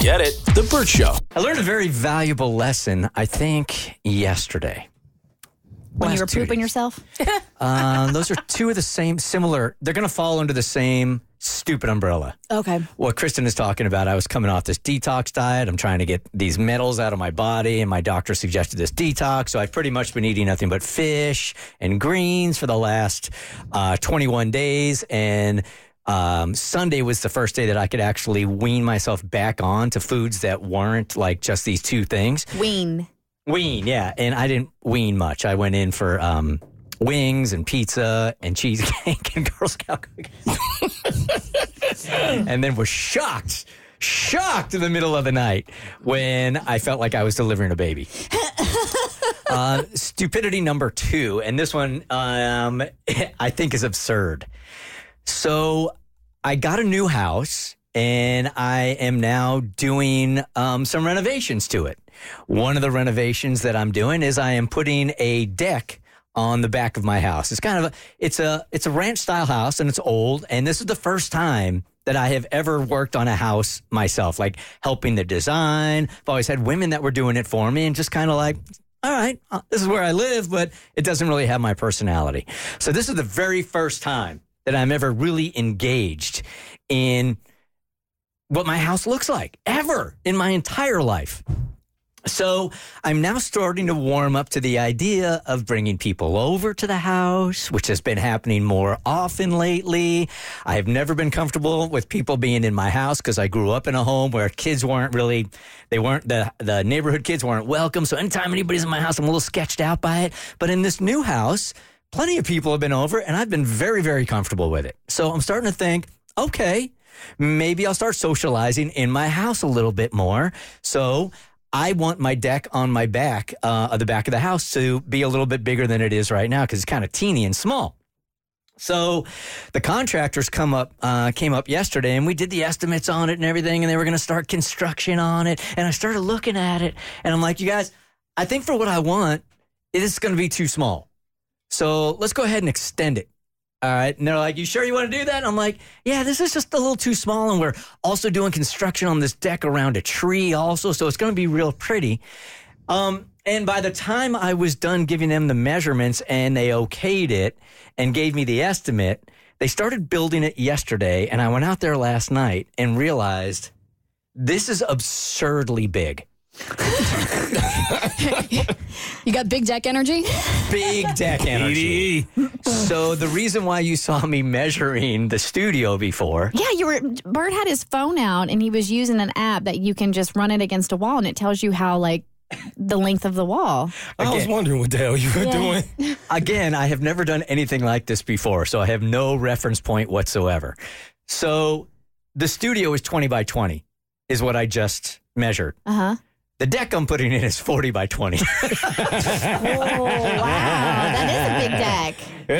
Get it? The Bert Show. I learned a very valuable lesson, I think, yesterday. When you were pooping days. yourself? Uh, those are two of the same, similar. They're going to fall under the same stupid umbrella. Okay. What Kristen is talking about, I was coming off this detox diet. I'm trying to get these metals out of my body, and my doctor suggested this detox. So I've pretty much been eating nothing but fish and greens for the last uh, 21 days. And um, Sunday was the first day that I could actually wean myself back on to foods that weren't like just these two things. Wean. Wean, yeah. And I didn't wean much. I went in for um, wings and pizza and cheesecake and Girl Scout cookies. and then was shocked, shocked in the middle of the night when I felt like I was delivering a baby. uh, stupidity number two, and this one um, I think is absurd. So I got a new house and I am now doing um, some renovations to it. One of the renovations that I'm doing is I am putting a deck on the back of my house. It's kind of a it's a it's a ranch style house and it's old and this is the first time that I have ever worked on a house myself, like helping the design. I've always had women that were doing it for me and just kind of like all right, uh, this is where I live, but it doesn't really have my personality. So this is the very first time that I'm ever really engaged in what my house looks like ever in my entire life. So I'm now starting to warm up to the idea of bringing people over to the house, which has been happening more often lately. I have never been comfortable with people being in my house because I grew up in a home where kids weren't really, they weren't, the, the neighborhood kids weren't welcome. So anytime anybody's in my house, I'm a little sketched out by it. But in this new house, plenty of people have been over and I've been very, very comfortable with it. So I'm starting to think, okay, maybe I'll start socializing in my house a little bit more. So I want my deck on my back, uh, the back of the house to be a little bit bigger than it is right now because it's kind of teeny and small. So the contractors come up, uh, came up yesterday, and we did the estimates on it and everything, and they were going to start construction on it. And I started looking at it, and I'm like, you guys, I think for what I want, it is going to be too small. So let's go ahead and extend it. All right. And they're like, You sure you want to do that? And I'm like, Yeah, this is just a little too small. And we're also doing construction on this deck around a tree, also. So it's going to be real pretty. Um, and by the time I was done giving them the measurements and they okayed it and gave me the estimate, they started building it yesterday. And I went out there last night and realized this is absurdly big. You got big deck energy? Big deck energy. So the reason why you saw me measuring the studio before Yeah, you were. Bert had his phone out and he was using an app that you can just run it against a wall and it tells you how, like, the length of the wall. I was wondering what the hell you were Yeah. doing. Again, I have never done anything like this before, so I have no reference point whatsoever. So the studio is 20 by 20, is what I just measured. Uh huh. The deck I'm putting in is 40 by 20. Oh, wow. That is a big deck.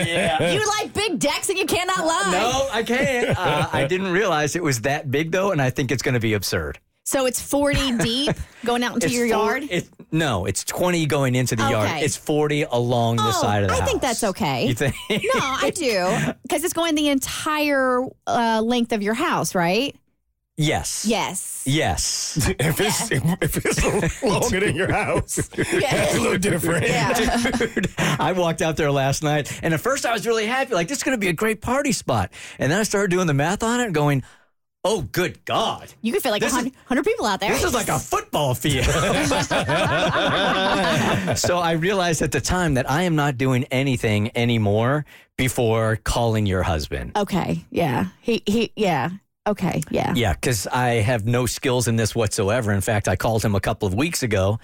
yeah. You like big decks and you cannot lie. No, I can't. Uh, I didn't realize it was that big, though, and I think it's going to be absurd. So it's 40 deep going out into It's your four- yard? it- no, it's 20 going into the yard. Okay. It's 40 along the Oh, side of the yard. I house. think that's okay. You think? no, I do. Because it's going the entire uh, length of your house, right? Yes. Yes. Yes. If it's if it's longer than your house, it's a little different. Yeah. Dude, I walked out there last night, and at first I was really happy, like this is going to be a great party spot. And then I started doing the math on it, and going, oh, good God. You could fit like This is- 100 people out there. This is like a football field. so I realized at the time that I am not doing anything anymore before calling your husband. okay. Yeah. He, he, yeah. Okay. Yeah. Yeah, because I have no skills in this whatsoever. In fact, I called him a couple of weeks ago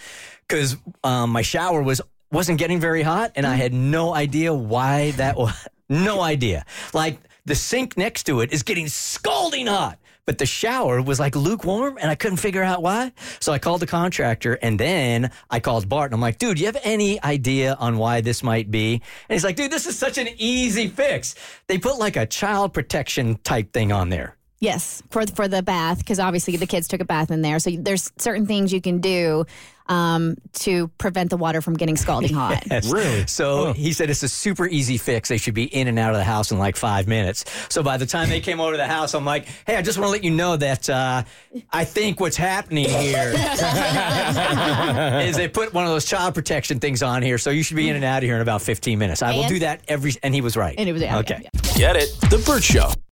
because um, my shower was wasn't getting very hot, and I had no idea why that was. No idea. Like the sink next to it is getting scalding hot. But the shower was like lukewarm and I couldn't figure out why. So I called the contractor and then I called Bart and I'm like, dude, do you have any idea on why this might be? And he's like, dude, this is such an easy fix. They put like a child protection type thing on there. Yes, for for the bath because obviously the kids took a bath in there. So there's certain things you can do um, to prevent the water from getting scalding hot. Yes. Really? So he said it's a super easy fix. They should be in and out of the house in like five minutes. So by the time they came over to the house, I'm like, hey, I just want to let you know that uh, I think what's happening here is they put one of those child protection things on here. So you should be in and out of here in about 15 minutes. I will do that every. And he was right. And it was yeah, okay. yeah, yeah. Get it? The Bert Show.